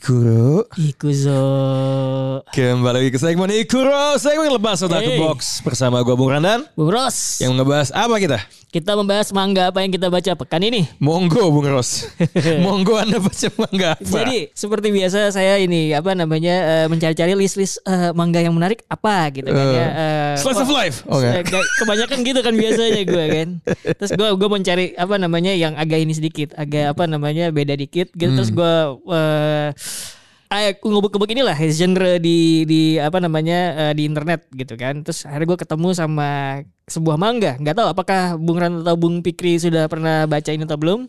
Hikuro Ikuzo. Kembali lagi ke segmen Hikuro Segmen lepas otak ke Hey. box Bersama gue Bung Randan Bung Ros, Yang ngebahas apa kita? kita membahas manga apa yang kita baca pekan ini. Monggo Bung Ros Monggo anda baca mangga apa? Jadi seperti biasa saya ini apa namanya eh, mencari-cari list-list eh, manga yang menarik apa gitu kan ya. eh, Slice of life eh, gak- kebanyakan gitu kan biasanya gue kan. Terus gue gue mencari apa namanya yang agak ini sedikit, agak apa namanya beda dikit gitu. Terus gue eh eh, ngubek-ngubek inilah genre di di apa namanya eh, di internet gitu kan. Terus akhirnya gue ketemu sama sebuah manga. nggak tahu apakah Bung Ran atau Bung Pikri sudah pernah baca ini atau belum.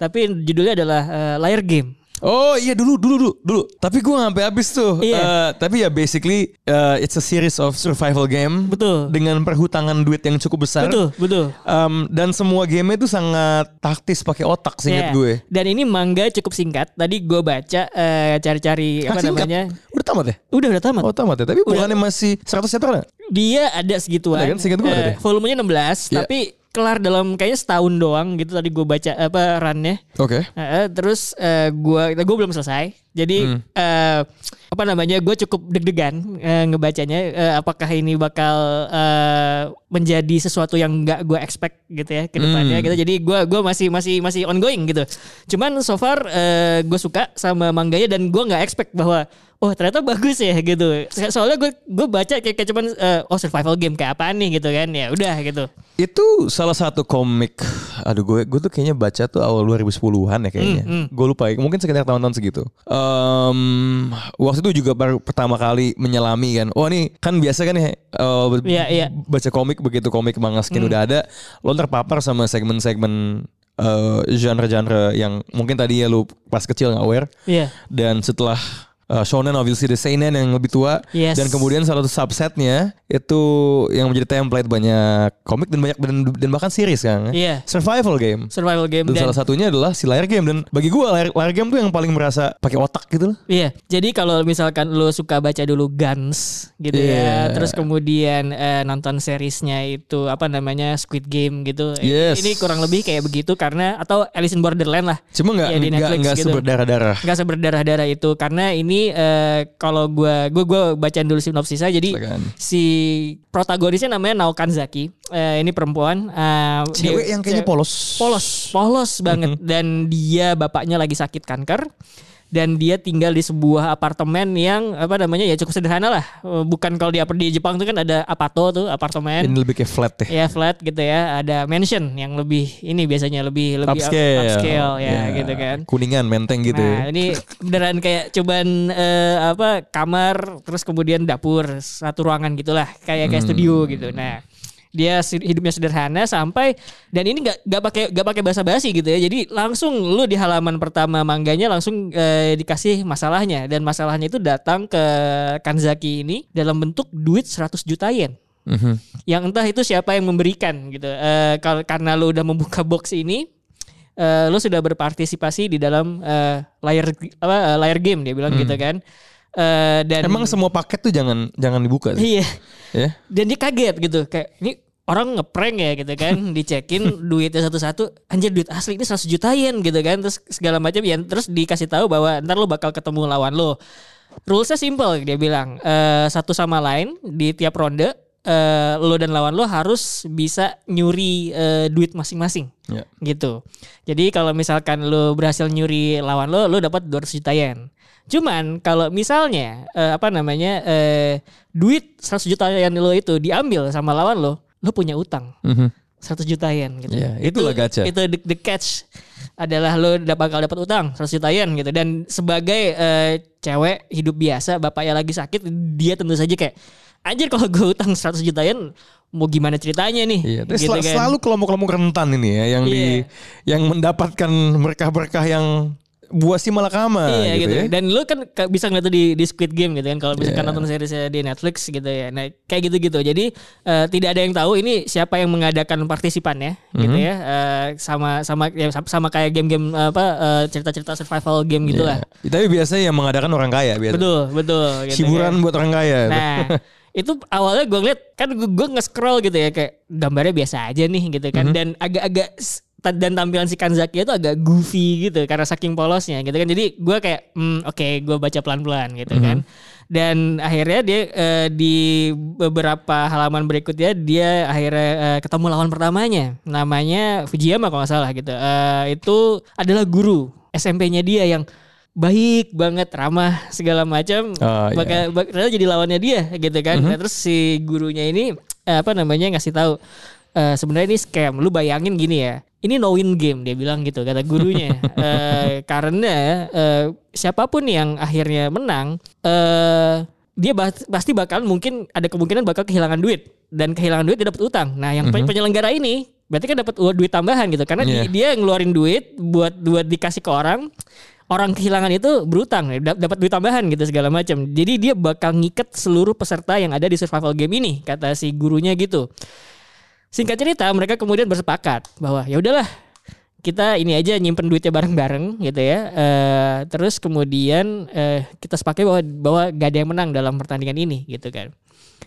Tapi judulnya adalah eh, Liar Game. Oh iya dulu dulu dulu dulu. Tapi gue sampai habis tuh. Iya. Eh, tapi ya basically eh, it's a series of survival game. Betul. Dengan perhutangan duit yang cukup besar. Betul, betul. Em, dan semua game itu sangat taktis pakai otak Iya. seingat gue. Dan ini manga cukup singkat. Tadi gue baca eh, cari-cari Hah, apa singkat? namanya. Udah tamat ya? Udah udah tamat. Oh tamat ya. Tapi bukannya masih 100 chapter? Dia ada segituan. Ada kan? Gua ada deh. volumenya 16 Iya. tapi kelar dalam kayaknya setahun doang gitu tadi gue baca apa runnya. Oke. Heeh, terus eh, gua gue belum selesai. Jadi Hmm. eh, apa namanya? Gue cukup deg-degan eh, ngebacanya. Eh, apakah ini bakal eh, menjadi sesuatu yang nggak gue expect gitu ya ke depannya Hmm. gitu. Jadi gue gua masih masih masih ongoing gitu. Cuman so far gue suka sama mangganya dan gue nggak expect bahwa oh ternyata bagus ya gitu. So- Soalnya gue gue baca kayak, kayak cuman eh, oh survival game kayak apa nih gitu kan ya udah gitu. Itu salah satu komik Aduh gue gue tuh kayaknya baca tuh awal 2010-an ya kayaknya Hmm, Gue lupa ya Mungkin sekitar tahun-tahun segitu Em, Waktu itu juga baru pertama kali menyelami kan Oh ini kan biasa kan ya eh, Iya, iya. Baca komik begitu komik manga skin udah ada Lo terpapar sama segmen-segmen eh, Genre-genre yang mungkin tadi ya lu pas kecil nggak aware Iya. dan setelah uh, shonen obviously the seinen yang lebih tua Yes. dan kemudian salah satu subsetnya itu yang menjadi template banyak komik dan banyak dan, dan bahkan series kan Iya. survival game Survival game dan, dan salah satunya adalah si layar game dan bagi gua layar, layar game tuh yang paling merasa pakai otak gitu loh Iya, jadi kalau misalkan lo suka baca dulu Guns gitu ya, Iya. terus kemudian eh, nonton seriesnya itu apa namanya Squid Game gitu, Yes. ini kurang lebih kayak begitu karena atau Alice in Borderland lah, cuma nggak di nggak gitu. seberdarah-darah nggak seberdarah-darah itu karena ini eh, kalau gua gua gua bacain dulu sinopsisnya, jadi Silakan. si protagonisnya namanya Nao Kanzaki, Eh, ini perempuan, eh, cewek dia- yang kayaknya cewek- polos. Polos polos banget. Dan dia bapaknya lagi sakit kanker dan dia tinggal di sebuah apartemen yang apa namanya ya cukup sederhana lah. Eh, bukan kalau di di Jepang tuh kan ada apato tuh ini apartemen lebih kayak flat deh. Ya flat gitu ya. Ada mansion yang lebih ini biasanya lebih lebih up- upscale. upscale ya, Ya, gitu kan. Kuningan menteng gitu Nah ya. ini beneran kayak cobaan eh, apa kamar terus kemudian dapur satu ruangan gitulah. Kayak kayak Hmm. studio gitu. Nah dia hidupnya sederhana sampai dan ini nggak nggak pakai nggak pakai basa basi gitu ya. Jadi langsung lu di halaman pertama mangganya langsung eh, dikasih masalahnya dan masalahnya itu datang ke Kanzaki ini dalam bentuk duit 100 juta yen Mhm. yang entah itu siapa yang memberikan gitu. Eh karena lu udah membuka box ini, eh lu sudah berpartisipasi di dalam eh, layar apa eh, layar game dia bilang gitu kan. Eh dan emang semua paket tuh jangan jangan dibuka sih. iya. ya Dan dia kaget gitu kayak ini orang ngeprank ya gitu kan dicekin duitnya satu-satu anjir duit asli ini 100 juta yen gitu kan terus segala macam ya terus dikasih tahu bahwa ntar lo bakal ketemu lawan lo rulesnya simple dia bilang Eh, satu sama lain di tiap ronde eh, lo dan lawan lo harus bisa nyuri eh, duit masing-masing Ya. gitu. Jadi kalau misalkan lo berhasil nyuri lawan lo, lo dapat 200 juta yen. Cuman kalau misalnya eh, apa namanya eh, duit 100 juta yen lo itu diambil sama lawan lo, lo punya utang. Mhm. 100 juta yen gitu. Iya, itulah itu, gacha. Itu the, the catch adalah lo bakal dapat utang 100 juta yen gitu dan sebagai eh, cewek hidup biasa bapaknya lagi sakit dia tentu saja kayak anjir kalau gue utang 100 juta yen mau gimana ceritanya nih Iya, gitu sel- kan. selalu kelompok-kelompok rentan ini ya yang di Iya. yang mendapatkan berkah-berkah yang buah si malakama Iya gitu, gitu, ya. Dan lu kan ka- bisa ngeliat tuh di, di Squid Game gitu kan. Kalau misalkan Iya. nonton seriesnya di Netflix gitu ya. Nah kayak gitu-gitu. Jadi eh, tidak ada yang tahu ini siapa yang mengadakan partisipannya gitu Mhm. ya. Eh, sama sama ya, sama, kayak game-game apa eh, cerita-cerita survival game gitu lah. Iya. Tapi biasanya yang mengadakan orang kaya biasa. Betul betul. Gitu Hiburan kan. buat orang kaya. Nah itu awalnya gue ngeliat kan gue nge-scroll gitu ya kayak gambarnya biasa aja nih gitu kan dan agak-agak dan tampilan si Kanzaki itu agak goofy gitu karena saking polosnya gitu kan. Jadi gue kayak hmm, oke gue baca pelan-pelan gitu Mhm. kan. Dan akhirnya dia eh, di beberapa halaman berikutnya dia akhirnya eh, ketemu lawan pertamanya. Namanya Fujiyama kalau nggak salah gitu. Eh, itu adalah guru SMP-nya dia yang baik banget ramah segala macam. Oh, bakal bak- ternyata jadi lawannya dia gitu kan. Nah, terus si gurunya ini apa namanya ngasih tahu eh, sebenarnya ini scam. Lu bayangin gini ya ini no win game dia bilang gitu kata gurunya Eh, karena eh, siapa pun yang akhirnya menang eh dia bas- pasti bakal mungkin ada kemungkinan bakal kehilangan duit dan kehilangan duit dia dapat utang nah yang pe- penyelenggara ini berarti kan dapat duit tambahan gitu karena di- Iya. dia ngeluarin duit buat buat dikasih ke orang orang kehilangan itu berutang dap- dapat duit tambahan gitu segala macam. Jadi dia bakal ngiket seluruh peserta yang ada di survival game ini kata si gurunya gitu. Singkat cerita mereka kemudian bersepakat bahwa ya udahlah kita ini aja nyimpen duitnya bareng-bareng gitu ya. Eh, terus kemudian eh, kita sepakat bahwa bahwa gak ada yang menang dalam pertandingan ini gitu kan.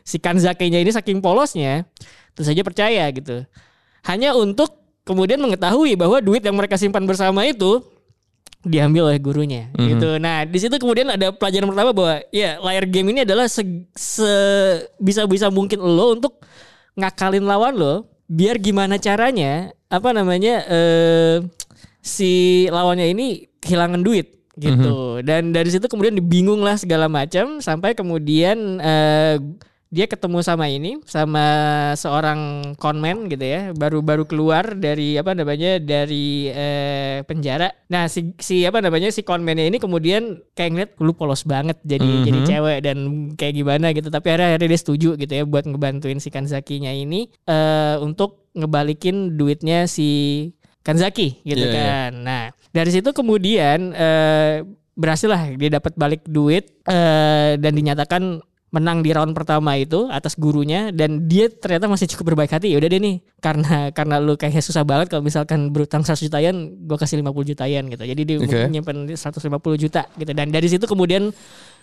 Si Kanzake-nya ini saking polosnya terus saja percaya gitu. Hanya untuk kemudian mengetahui bahwa duit yang mereka simpan bersama itu diambil oleh gurunya Mhm. gitu. Nah, di situ kemudian ada pelajaran pertama bahwa ya layar game ini adalah se, bisa bisa mungkin lo untuk ngakalin lawan lo biar gimana caranya apa namanya eh si lawannya ini kehilangan duit gitu. Dan dari situ kemudian dibingung lah segala macam sampai kemudian eh dia ketemu sama ini sama seorang conman gitu ya baru-baru keluar dari apa namanya dari eh, penjara nah si si apa namanya si conmannya ini kemudian kayak ngeliat lu polos banget jadi Mhm. jadi cewek dan kayak gimana gitu tapi akhirnya, akhirnya dia setuju gitu ya buat ngebantuin si Kanzaki-nya ini eh untuk ngebalikin duitnya si Kanzaki gitu Iya, iya. kan nah dari situ kemudian eh berhasil lah dia dapat balik duit eh dan dinyatakan menang di round pertama itu atas gurunya dan dia ternyata masih cukup berbaik hati. Ya udah deh nih karena karena lu kayaknya susah banget kalau misalkan berutang 100 juta yen gue kasih 50 juta yen gitu. Jadi dia Oke. nyimpen 150 juta gitu. Dan dari situ kemudian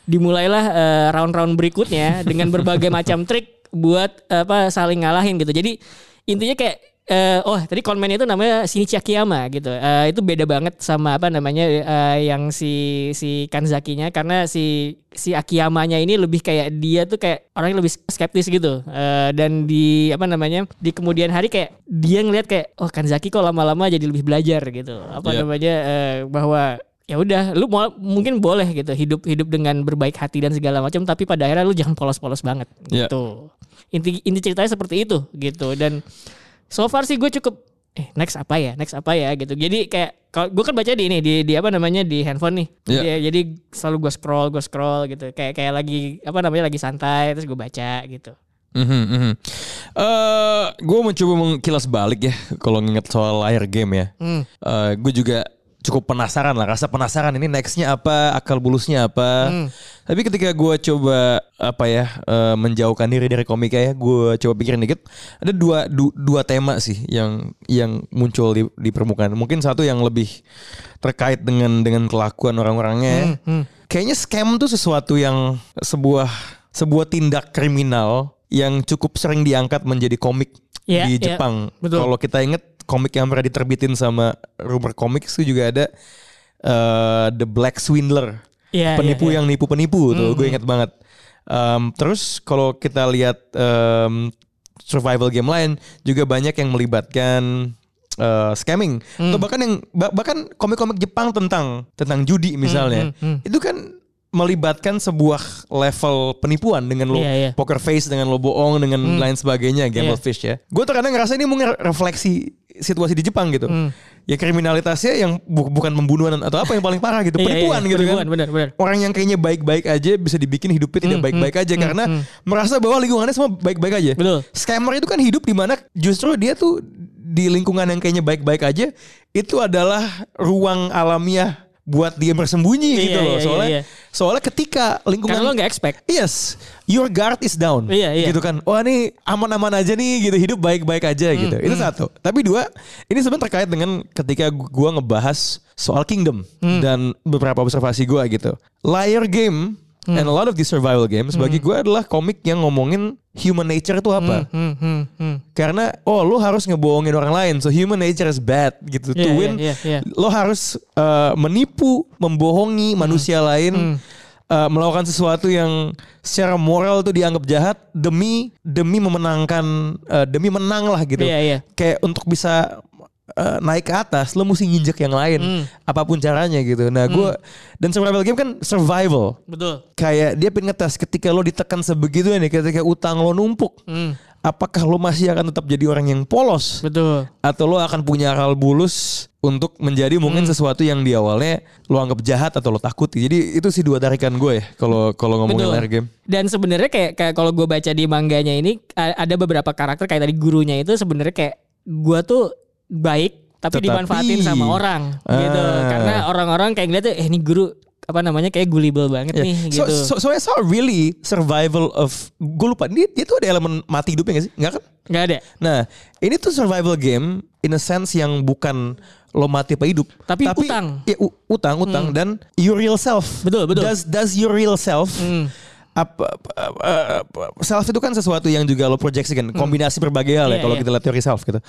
dimulailah eh, round-round berikutnya dengan berbagai macam trik buat apa saling ngalahin gitu. Jadi intinya kayak eh, oh tadi konmennya itu namanya Shinichi Akiyama gitu. Eh, itu beda banget sama apa namanya eh, yang si si Kanzaki-nya karena si si Akiyamanya ini lebih kayak dia tuh kayak orang yang lebih skeptis gitu. Eh, dan di apa namanya di kemudian hari kayak dia ngeliat kayak oh Kanzaki kok lama-lama jadi lebih belajar gitu. Apa Iya. namanya eh, bahwa ya udah lu mau mungkin boleh gitu hidup hidup dengan berbaik hati dan segala macam tapi pada akhirnya lu jangan polos-polos banget Iya. gitu. Inti inti ceritanya seperti itu gitu dan so far sih gue cukup eh next apa ya next apa ya gitu jadi kayak kalau gue kan baca di ini di, di apa namanya di handphone nih Iya. Jadi- jadi selalu gue scroll gue scroll gitu kayak kayak lagi apa namanya lagi santai terus gue baca gitu Mhm, mhm. Eh, gue mencoba mengkilas balik ya kalau nginget soal layar game ya. Hmm. gue juga cukup penasaran lah, rasa penasaran ini nextnya apa, akal bulusnya apa. Hmm. Tapi ketika gue coba apa ya eh, menjauhkan diri dari komika ya, gue coba pikirin dikit. Ada dua du- dua tema sih yang yang muncul di, di permukaan. Mungkin satu yang lebih terkait dengan dengan kelakuan orang-orangnya. ya. Hmm. Kayaknya scam tuh sesuatu yang sebuah sebuah tindak kriminal yang cukup sering diangkat menjadi komik Iya, di iya, Jepang. betul. Kalau kita inget komik yang pernah diterbitin sama Rumor Comics itu juga ada eh, The Black Swindler, Iya, penipu iya, iya. yang nipu penipu tuh, gue inget banget. Em, terus kalau kita lihat em, survival game lain juga banyak yang melibatkan eh, scamming Hmm. atau bahkan yang bah- bahkan komik-komik Jepang tentang tentang judi misalnya hmm, hmm. itu kan melibatkan sebuah level penipuan dengan lo Iya, iya. poker face dengan lo bohong dengan lain sebagainya gamble Iya. fish ya. Gue terkadang ngerasa ini mungkin refleksi situasi di Jepang gitu. Hmm. Ya kriminalitasnya yang bu- bukan pembunuhan atau apa yang paling parah gitu, Iya, penipuan iya, gitu penipuan, kan. benar, benar. Orang yang kayaknya baik-baik aja bisa dibikin hidupnya tidak baik-baik aja karena merasa bahwa lingkungannya semua baik-baik aja. Betul. Scammer itu kan hidup di mana justru dia tuh di lingkungan yang kayaknya baik-baik aja itu adalah ruang alamiah buat dia bersembunyi Iya, gitu loh. iya, Soalnya iya, iya. soalnya ketika lingkungan Karena lo nggak expect. Yes, your guard is down. Iya, iya. Gitu kan. Wah ini aman-aman aja nih gitu, hidup baik-baik aja gitu. Itu satu. Tapi dua, ini sebenarnya terkait dengan ketika gua ngebahas soal kingdom dan beberapa observasi gua gitu. Liar game and a lot of these survival games bagi gua adalah komik yang ngomongin human nature itu apa. Hmm, hmm, hmm. Karena oh lu harus ngebohongin orang lain. So human nature is bad gitu. to Iya, win iya, iya, iya. lo harus uh, menipu, membohongi Hmm. manusia lain. uh, melakukan sesuatu yang secara moral tuh dianggap jahat demi demi memenangkan uh, demi menang lah gitu. Iya, iya. Kayak untuk bisa uh, naik ke atas lo mesti nginjek yang lain Hmm. apa pun caranya gitu. Nah, gua dan survival game kan survival Betul. kayak dia pengen ngetes ketika lo ditekan sebegitu nih ketika utang lo numpuk Hmm. apakah lo masih akan tetap jadi orang yang polos Betul. atau lo akan punya akal bulus untuk menjadi mungkin Hmm. sesuatu yang di awalnya lo anggap jahat atau lo takuti jadi itu sih dua tarikan gue ya kalau kalau ngomongin Betul. layar game Dan sebenarnya kayak, kayak kalau gue baca di mangganya ini ada beberapa karakter kayak tadi gurunya itu sebenarnya kayak gue tuh baik tapi, Tetapi- dimanfaatin sama orang gitu. Ah. Karena orang-orang kayak ngeliat eh ini guru apa namanya kayak gullible banget Ya. nih so, gitu. so, so it's not really survival of gue lupa dia, dia tuh ada elemen mati hidupnya gak sih nggak kan Nggak ada. Nah, ini tuh survival game in a sense yang bukan lo mati apa hidup, Tapi utang. Ya, utang, utang dan your real self. Betul, betul. Does does your real self Hmm. apa, apa- apa- self itu kan sesuatu yang juga lo proyeksikan, kombinasi berbagai hal ya Iya, kalau iya. kita lihat teori self gitu.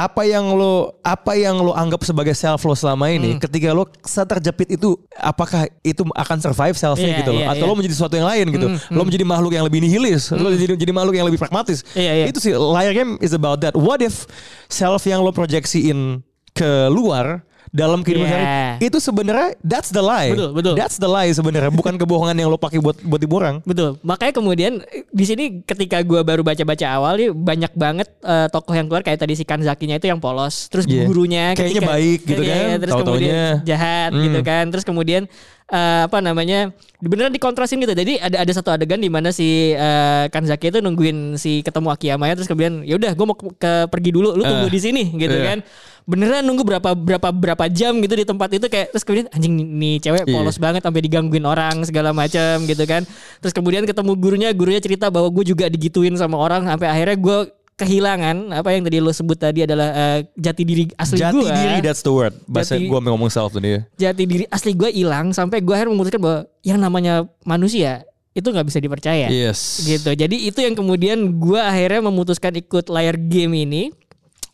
Apa yang lo apa yang lo anggap sebagai self lo selama ini, Hmm. ketika lo terjepit itu, apakah itu akan survive selfnya Iya, gitu loh, iya, atau iya. lo menjadi sesuatu yang lain gitu, lo menjadi makhluk yang lebih nihilis, lo jadi jadi makhluk yang lebih pragmatis. Iya, iya. Itu sih liar game is about that. What if self yang lo proyeksiin ke luar dalam kehidupan Iya. sehari itu sebenarnya that's the lie. Betul, betul. That's the lie sebenarnya, bukan kebohongan yang lo pakai buat buat tipu orang. Betul. Makanya kemudian di sini ketika gua baru baca-baca awal nih banyak banget eh, tokoh yang keluar kayak tadi si Kanzakinya itu yang polos, terus Iya. gurunya Kayaknya ketika- baik gitu Iya, kan, iya, terus tahu-taunya. kemudian jahat Hmm. gitu kan, terus kemudian eh, apa namanya beneran dikontrasin gitu. Jadi ada ada satu adegan di mana si eh, Kanzaki itu nungguin si ketemu Akiyama ya, terus kemudian ya udah gue mau ke, ke- pergi dulu, lu tunggu Eh, di sini gitu iya. kan. Beneran nunggu berapa berapa berapa jam gitu di tempat itu kayak terus kemudian anjing nih cewek Iya. polos banget sampai digangguin orang segala macam gitu kan. Terus kemudian ketemu gurunya, gurunya cerita bahwa gue juga digituin sama orang sampai akhirnya gue kehilangan apa yang tadi lo sebut tadi adalah eh, jati diri asli Jati gue. diri that's the word. Bahasa gue ngomong self tuh dia. Jati diri asli gue hilang sampai gue akhirnya memutuskan bahwa yang namanya manusia itu nggak bisa dipercaya. Yes. Gitu. Jadi itu yang kemudian gue akhirnya memutuskan ikut layar game ini.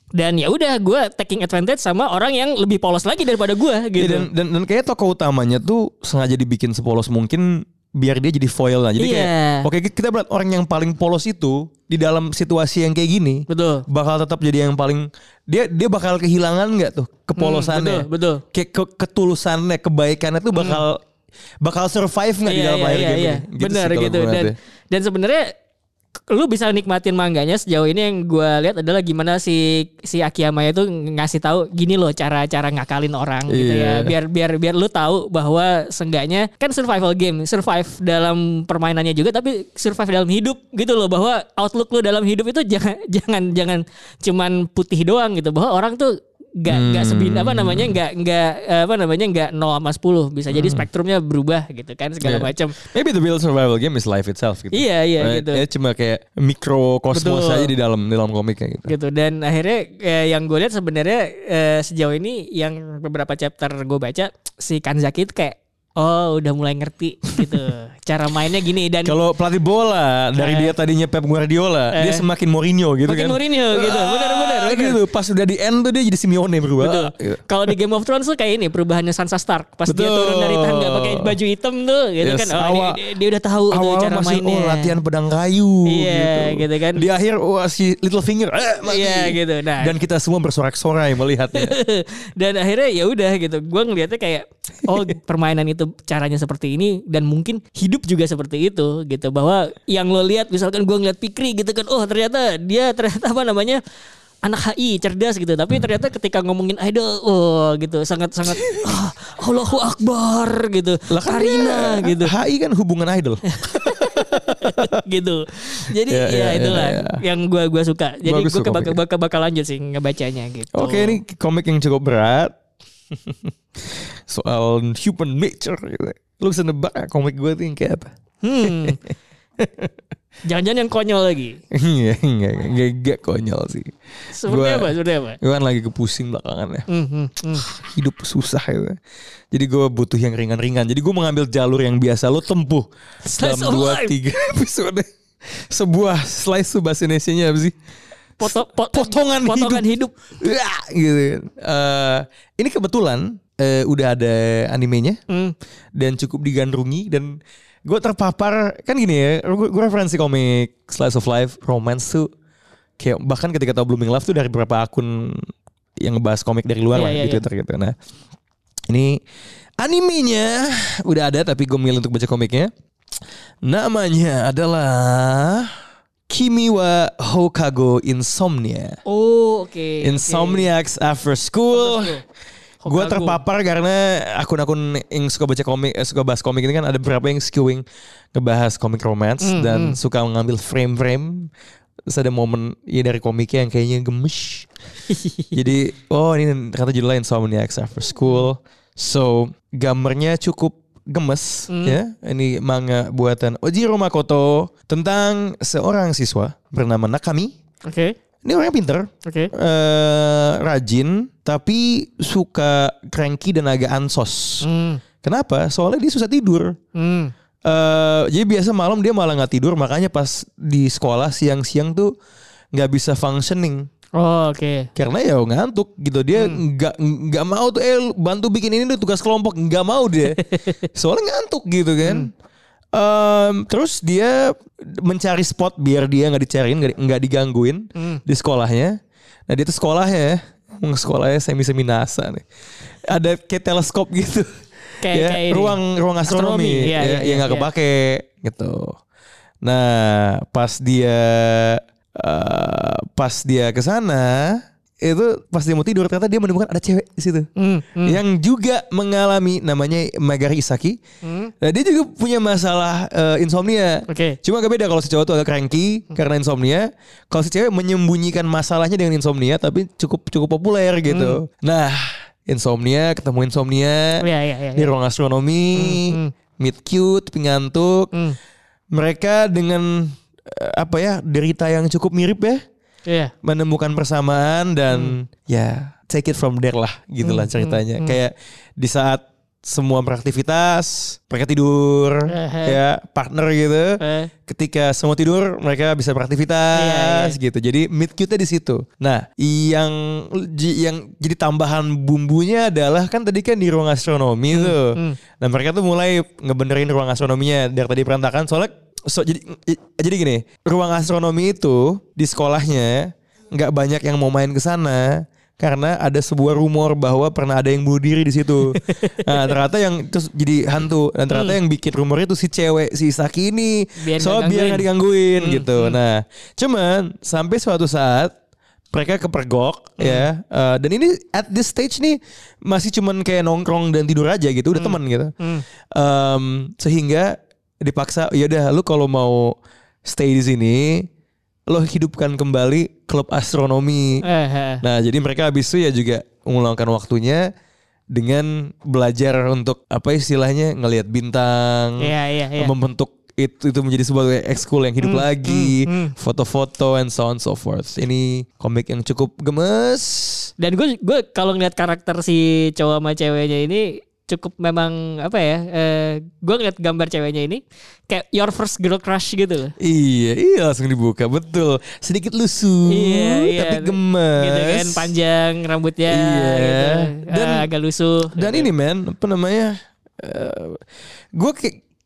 Dan ya udah gue taking advantage sama orang yang lebih polos lagi daripada gue Iya, gitu. dan, dan dan kayak tokoh utamanya tuh sengaja dibikin sepolos mungkin biar dia jadi foil lah. Jadi kayak Iya. oke kita berat orang yang paling polos itu di dalam situasi yang kayak gini Betul. bakal tetap jadi yang paling dia dia bakal kehilangan nggak tuh kepolosannya. Hmm, betul, betul. Kayak ke- ketulusannya, kebaikannya tuh bakal bakal survive nggak di dalam layar game ini. Gitu Benar gitu dan dan sebenarnya lu bisa nikmatin mangganya sejauh ini yang gue lihat adalah gimana si si Akiyama itu ngasih tahu gini loh cara-cara ngakalin orang gitu Iya. ya biar biar biar lu tahu bahwa seenggaknya kan survival game survive dalam permainannya juga tapi survive dalam hidup gitu loh. Bahwa outlook lu dalam hidup itu jangan jangan jangan cuman putih doang gitu. Bahwa orang tuh nggak nggak sebin apa namanya nggak nggak apa namanya nggak 0 sama 10 bisa jadi spektrumnya berubah gitu kan segala Iya. macam Maybe the real survival game is life itself gitu. Iya, iya, Right? gitu. Ya cuma kayak mikrokosmos Betul. aja di dalam di dalam komiknya gitu. gitu dan akhirnya eh, yang gue lihat sebenarnya eh, sejauh ini yang beberapa chapter gue baca si Kanzaki itu kayak oh udah mulai ngerti gitu cara mainnya gini dan Kalau pelatih bola dari Eh. dia tadinya Pep Guardiola, dia semakin Mourinho gitu makin kan. Mourinho gitu benar benar lagi tuh pas udah di end tuh dia jadi Simeone berubah. Betul. Gitu. Kalau di Game of Thrones tuh kayak ini perubahannya Sansa Stark pas dia Betul. turun dari tangga pakai baju hitam tuh gitu Yes, kan. Oh, awal- dia, dia, dia udah tahu tuh Awal cara masih mainnya. oh latihan pedang kayu Iya, gitu kan. Di akhir wah si Littlefinger eh, mati. Iya, gitu. Nah. Dan kita semua bersorak-sorai melihatnya. dan akhirnya ya udah gitu. Gue ngelihatnya kayak oh permainan itu caranya seperti ini dan mungkin hidup juga seperti itu gitu bahwa yang lo lihat misalkan gue ngeliat Pikri gitu kan oh ternyata dia ternyata apa namanya anak HI cerdas gitu tapi ternyata ketika ngomongin idol oh gitu sangat sangat ah, Allahu Akbar gitu Lah kan Karina dia- gitu HI kan hubungan idol. gitu. Jadi Ya, ya, ya, itulah ya, ya. yang gua gua suka. Jadi tuh bakal, bakal bakal lanjut sih ngebacanya gitu. Oke ini komik yang cukup berat. Soal human nature gitu. Lu bisa nebak nggak komik gue tuh yang kayak apa? Hmm. Jangan-jangan yang konyol lagi. Iya, enggak, enggak, enggak konyol sih. Seperti Gua- apa? Seperti apa? Gue kan lagi kepusing belakangan ya. Hmm, hmm, hmm. Hidup susah gitu. Jadi gue butuh yang ringan-ringan. Jadi gue mengambil jalur yang biasa lo tempuh. Slice dalam dua tiga episode. Sebuah slice tuh bahasa Indonesia apa sih? Poto, pot- Potongan potongan hidup. Wah, gitu kan. Eh, ini kebetulan eh, udah ada animenya Hmm. dan cukup digandrungi dan gue terpapar kan gini ya gue, referensi komik slice of life romance tuh kayak bahkan ketika tau blooming love tuh dari beberapa akun yang ngebahas komik dari luar Iya, lah iya, di Twitter gitu nah ini animenya udah ada tapi gue milih untuk baca komiknya namanya adalah Kimi wa Hokago Insomnia Oh, oke. oke. Insomniacs After School. Gue terpapar karena akun-akun yang suka baca komik, eh, suka bahas komik ini kan ada beberapa yang skewing ngebahas komik romance Hmm, dan suka mengambil frame-frame. Terus ada momen ya dari komiknya yang kayaknya gemes. Jadi oh ini ternyata judulnya Insomniacs After School. So gambarnya cukup gemes Hmm. ya. Ini manga buatan Ojiro Makoto tentang seorang siswa bernama Nakami. Oke. Ini orangnya pinter, Oke. eh rajin tapi suka cranky dan agak ansos. Hmm. Kenapa? Soalnya dia susah tidur. Hmm. eh jadi biasa malam dia malah nggak tidur, makanya pas di sekolah siang-siang tuh nggak bisa functioning Oh, oke. karena ya ngantuk gitu dia nggak nggak mau tuh eh bantu bikin ini tuh tugas kelompok nggak mau dia soalnya ngantuk gitu kan Em, terus dia mencari spot biar dia nggak dicariin nggak di- nggak digangguin Hmm. di sekolahnya nah dia tuh sekolahnya sekolahnya semi semi nasa nih ada kayak teleskop gitu Kayak- ya, kayak ini. ruang ruang astronomi, Astronomi, iya, ya, iya, yang nggak iya. kepake gitu nah pas dia eh, pas dia ke sana itu pas dia mau tidur ternyata dia menemukan ada cewek di situ Hmm. Hmm. yang juga mengalami namanya Magari Isaki. Hmm. Nah, dia juga punya masalah eh, insomnia. Oke. Cuma agak beda kalau si cowok tuh agak cranky karena insomnia. Kalau si cewek menyembunyikan masalahnya dengan insomnia tapi cukup cukup populer gitu. Nah, insomnia ketemu insomnia Iya, iya, iya. di ruang astronomi, Hmm, hmm. meet cute, pengantuk. Hmm. Mereka dengan eh, apa ya derita yang cukup mirip ya Iya. menemukan persamaan dan ya take it from there lah gitulah Hmm, ceritanya. hmm, hmm. Kayak di saat semua beraktivitas, mereka tidur, Eh, ya partner gitu. Eh. Ketika semua tidur, mereka bisa beraktivitas Iya, gitu. Jadi meet cute di situ. Nah, yang yang jadi tambahan bumbunya adalah kan tadi kan di ruang astronomi tuh. hmm. Nah, mereka tuh mulai ngebenerin ruang astronominya dari tadi berantakan soalnya so, jadi jadi gini, ruang astronomi itu di sekolahnya nggak banyak yang mau main ke sana karena ada sebuah rumor bahwa pernah ada yang bunuh diri di situ. nah, ternyata yang terus jadi hantu dan ternyata yang bikin rumor itu si cewek si Saki ini. Biar so nggak biar nggak digangguin gitu. Nah, cuman sampai suatu saat mereka kepergok ya Eh, dan ini at this stage nih masih cuman kayak nongkrong dan tidur aja gitu udah teman gitu Hmm. Em, sehingga dipaksa ya udah lu kalau mau stay di sini lo hidupkan kembali klub astronomi Eh, eh. nah jadi mereka habis itu ya juga meluangkan waktunya dengan belajar untuk apa istilahnya ngelihat bintang Iya, iya, iya. membentuk itu itu menjadi sebuah ekskul yang hidup Hmm, lagi hmm, hmm. foto-foto and so on so forth ini komik yang cukup gemes Dan gue gue kalau ngeliat karakter si cowok sama ceweknya ini cukup memang apa ya? Eh, gue ngeliat gambar ceweknya ini kayak your first girl crush gitu loh. Iya, iya langsung dibuka. Betul. Sedikit lusuh, Iya, iya. tapi gemes. Gitu kan panjang rambutnya Iya. gitu. Dan- Eh, agak lusuh. Dan ini men, apa namanya? gue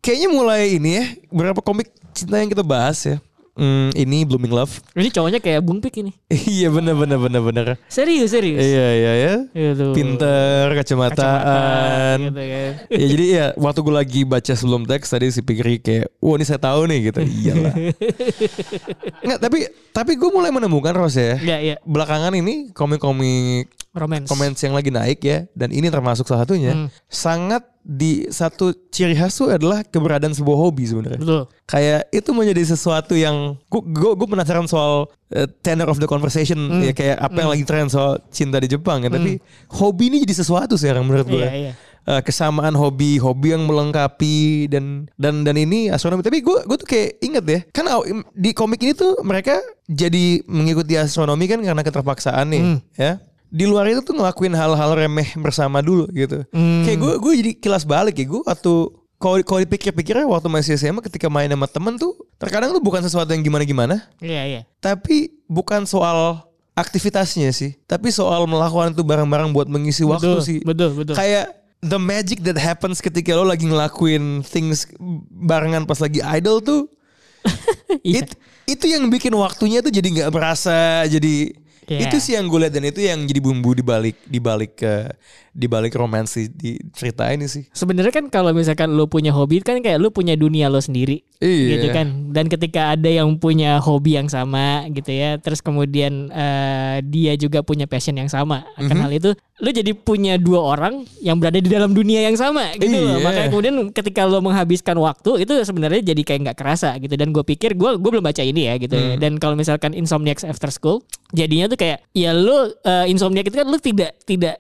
kayaknya mulai ini ya, beberapa komik cinta yang kita bahas ya. Hmm, ini Blooming Love. Ini cowoknya kayak Bung Pik ini. iya bener bener bener bener. Serius, serius. Iya iya ya. Gitu. Pinter, kacamataan. gitu kan. ya jadi ya waktu gue lagi baca sebelum teks tadi si pikir kayak, wah ini saya tahu nih gitu. Iyalah. Nggak, tapi tapi gue mulai menemukan Ros ya. Iya, iya. Belakangan ini komik-komik Romance. comments yang lagi naik ya dan ini termasuk salah satunya Hmm. sangat di satu ciri khas tuh adalah keberadaan sebuah hobi sebenarnya Betul. kayak itu menjadi sesuatu yang gue gue penasaran soal uh, tenor of the conversation Hmm. ya kayak apa yang lagi tren soal cinta di Jepang ya tapi hobi ini jadi sesuatu sekarang menurut gue Iya, iya. Uh, kesamaan hobi hobi yang melengkapi dan dan dan ini astronomi tapi gue gue tuh kayak inget ya kan di komik ini tuh mereka jadi mengikuti astronomi kan karena keterpaksaan nih Hmm. ya di luar itu tuh ngelakuin hal-hal remeh bersama dulu gitu Hmm. kayak gue gue jadi kilas balik ya gue waktu kalau kalau dipikir-pikirnya waktu masih SMA ketika main sama temen tuh terkadang tuh bukan sesuatu yang gimana-gimana Iya, iya. tapi bukan soal aktivitasnya sih tapi soal melakukan itu bareng-bareng buat mengisi waktu Betul, sih betul, betul. kayak the magic that happens ketika lo lagi ngelakuin things barengan pas lagi idol tuh Iya. it- itu yang bikin waktunya tuh jadi nggak berasa jadi Iya. itu sih yang gue lihat dan itu yang jadi bumbu di balik di balik ke di balik romansi di cerita ini sih Sebenarnya kan kalau misalkan lu punya hobi kan kayak lu punya dunia lo sendiri. Iya. Gitu kan. Dan ketika ada yang punya hobi yang sama gitu ya, terus kemudian eh, dia juga punya passion yang sama akan Mhm. hal itu, lu jadi punya dua orang yang berada di dalam dunia yang sama gitu loh. Iya. Makanya kemudian ketika lo menghabiskan waktu itu sebenarnya jadi kayak nggak kerasa gitu. Dan gue pikir gue gue belum baca ini ya gitu. ya. Hmm. Dan kalau misalkan Insomniacs After School, jadinya tuh kayak ya lu eh, Insomniac itu kan lu tidak tidak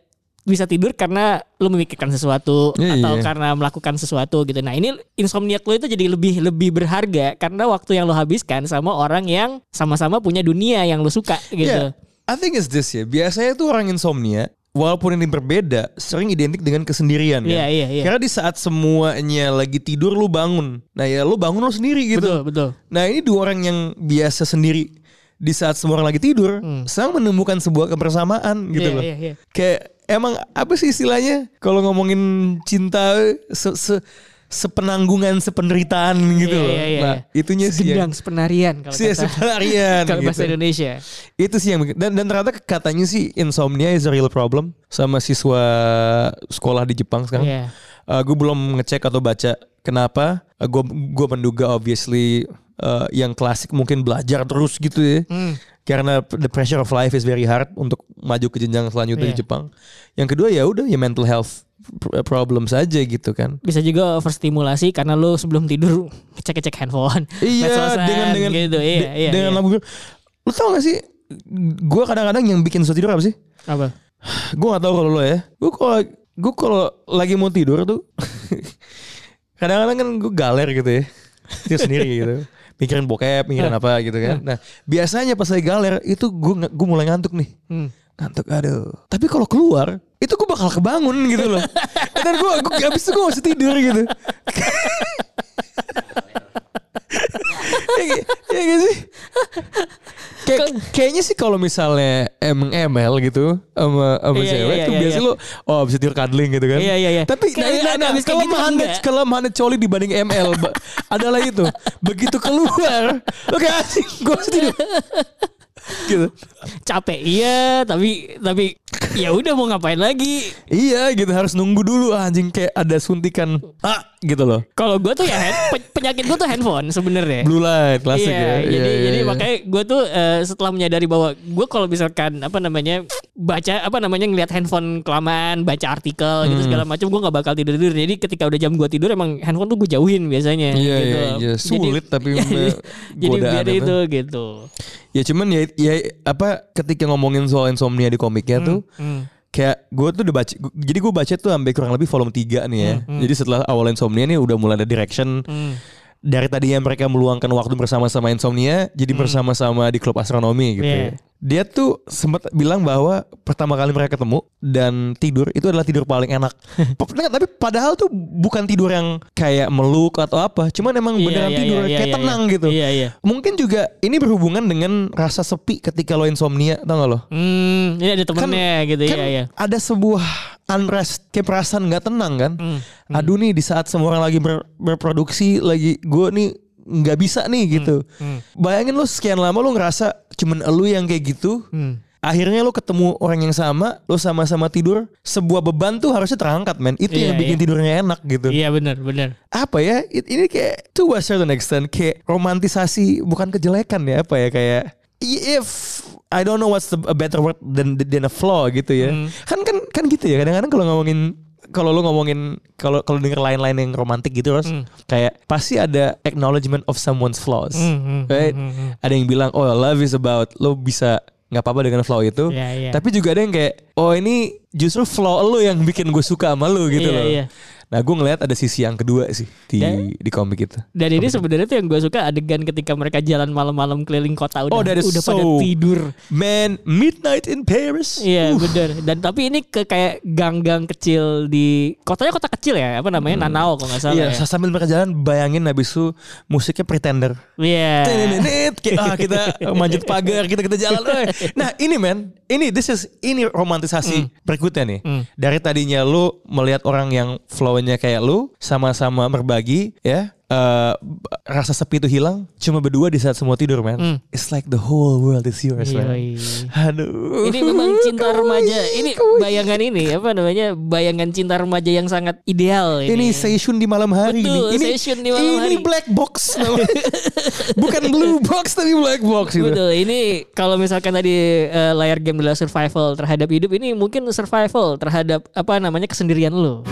bisa tidur karena lu memikirkan sesuatu Iya, atau iya. karena melakukan sesuatu gitu. Nah ini insomniac lo itu jadi lebih lebih berharga karena waktu yang lo habiskan sama orang yang sama-sama punya dunia yang lo suka gitu. Yeah, I think it's this ya. Biasanya tuh orang insomnia, walaupun ini berbeda, sering identik dengan kesendirian kan. Iya, iya, iya. Karena di saat semuanya lagi tidur lu bangun. Nah ya lu bangun lu sendiri gitu. Betul betul. Nah ini dua orang yang biasa sendiri di saat semua orang lagi tidur, sedang menemukan sebuah kebersamaan gitu Hmm. Iya, loh. iya, iya. Kayak emang apa sih istilahnya kalau ngomongin cinta se, se- sepenanggungan sependeritaan gitu Iya, loh. iya, iya, nah iya. itunya sih yang Gendang sepenarian kalau sih kata sepenarian kalau bahasa gitu. Indonesia. Itu sih yang dan dan ternyata katanya sih insomnia is a real problem sama siswa sekolah di Jepang sekarang. Iya. gue belum ngecek atau baca kenapa. Gue gue menduga obviously uh, yang klasik mungkin belajar terus gitu ya. Hmm. Karena the pressure of life is very hard untuk maju ke jenjang selanjutnya di Iya. Jepang. Yang kedua ya udah ya mental health pr- problem saja gitu kan. Bisa juga overstimulasi karena lo sebelum tidur ngecek-ngecek handphone. Iya medsosan, dengan dengan gitu. Iya, de- iya, dengan iya. lampu. Lu tau gak sih? Gue kadang-kadang yang bikin susah tidur apa sih? apa? gue gak tahu kalau lo ya gue kalau gue kalau lagi mau tidur tuh kadang-kadang kan gue galer gitu ya tidur sendiri gitu mikirin bokep mikirin apa gitu kan. Nah biasanya pas lagi galer itu gue gue mulai ngantuk nih. Hmm. ngantuk aduh. Tapi kalau keluar itu gue bakal kebangun gitu loh. Dan gue gue abis itu gue masih tidur gitu. Ya, ya sih? Kayak, kayaknya sih kalau misalnya emang ML gitu sama sama Iya, cewek iya, tuh iya, biasa iya. lu oh bisa tidur cuddling gitu kan. Iya, iya, iya. Tapi nah, udah nah, nah, abis kayak gitu kelemahannya coli dibanding ML adalah itu. Begitu keluar, lu kayak asing gue tidur. Gitu. Capek iya, tapi tapi ya udah mau ngapain lagi? Iya gitu harus nunggu dulu ah, anjing kayak ada suntikan ah gitu loh. Kalau gue tuh ya hand- pe- penyakit gue tuh handphone sebenarnya. Blue light klasik iya, ya. jadi Iya, iya, jadi iya. makanya gue tuh eh, setelah menyadari bahwa gue kalau misalkan apa namanya baca apa namanya ngelihat handphone kelamaan, baca artikel gitu Hmm. segala macam, gue nggak bakal tidur tidur. Jadi ketika udah jam gue tidur emang handphone tuh gue jauhin biasanya. Iya, gitu. iya, iya. Sulit tapi me- jadi biar itu gitu. Ya cuman ya, ya apa ketika ngomongin soal insomnia di komiknya tuh Hmm. kayak gue tuh udah baca jadi gue baca tuh sampai kurang lebih volume 3 nih ya. Hmm, Jadi setelah awal insomnia nih udah mulai ada direction Hmm. dari tadinya mereka meluangkan waktu bersama-sama insomnia jadi bersama-sama di klub astronomi gitu. Iya. ya. Dia tuh sempat bilang bahwa pertama kali mereka ketemu dan tidur itu adalah tidur paling enak. Tapi padahal tuh bukan tidur yang kayak meluk atau apa, cuman emang Iya, beneran iya, tidur iya, kayak iya, tenang iya. gitu. Iya, iya. Mungkin juga ini berhubungan dengan rasa sepi ketika lo insomnia, tau gak lo? Hmm, ini ada temennya gitu kan ya ya. ada sebuah unrest kayak perasaan nggak tenang kan Hmm, aduh nih di saat semua orang lagi ber- berproduksi lagi gue nih nggak bisa nih gitu hmm. bayangin lo sekian lama lo ngerasa cuman elu yang kayak gitu Hmm. akhirnya lo ketemu orang yang sama lo sama-sama tidur sebuah beban tuh harusnya terangkat men itu Iya, yang bikin iya. tidurnya enak gitu Iya benar benar. apa ya it- ini kayak to a certain extent kayak romantisasi bukan kejelekan ya apa ya kayak if I don't know what's the, a better word than than a flaw gitu ya Hmm. kan kan kan gitu ya kadang-kadang kalau ngomongin kalau lu ngomongin kalau kalau denger lain-lain yang romantik gitu terus Hmm. kayak pasti ada acknowledgement of someone's flaws Hmm, hmm, right hmm, hmm, ada yang bilang oh love is about lo bisa nggak apa-apa dengan flaw itu Iya, iya. tapi juga ada yang kayak oh ini justru flaw lo yang bikin gue suka sama lo gitu Iya, loh iya. Nah gue ngeliat ada sisi yang kedua sih di Dan- di komik itu Dan ini sebenarnya tuh yang gue suka adegan ketika mereka jalan malam-malam keliling kota udah Oh, udah pada so- tidur. Man, Midnight in Paris. Iya Uh, benar. Dan tapi ini ke kayak gang-gang kecil di kotanya kota kecil ya, apa namanya Nanao kalau nggak salah Iya, ya. sambil mereka jalan bayangin habis itu musiknya Pretender. Iya. Tenenet, kayak ah, kita manjat pagar, kita kita jalan. eh. Nah, ini men, ini this is ini romantisasi berikutnya nih. Hmm. Dari tadinya lu melihat orang yang flow-nya kayak lu, sama-sama berbagi, ya. eh, rasa sepi itu hilang cuma berdua di saat semua tidur man Hmm. it's like the whole world is yours man Yoi. aduh Ini memang cinta remaja. Ini bayangan ini apa namanya? Bayangan cinta remaja yang sangat ideal ini. Ini session di malam hari Betul. Ini session di malam ini hari. black box namanya. Bukan blue box tapi black box gitu. Betul. Ini kalau misalkan tadi eh, layar game adalah survival terhadap hidup, ini mungkin survival terhadap apa namanya kesendirian lo.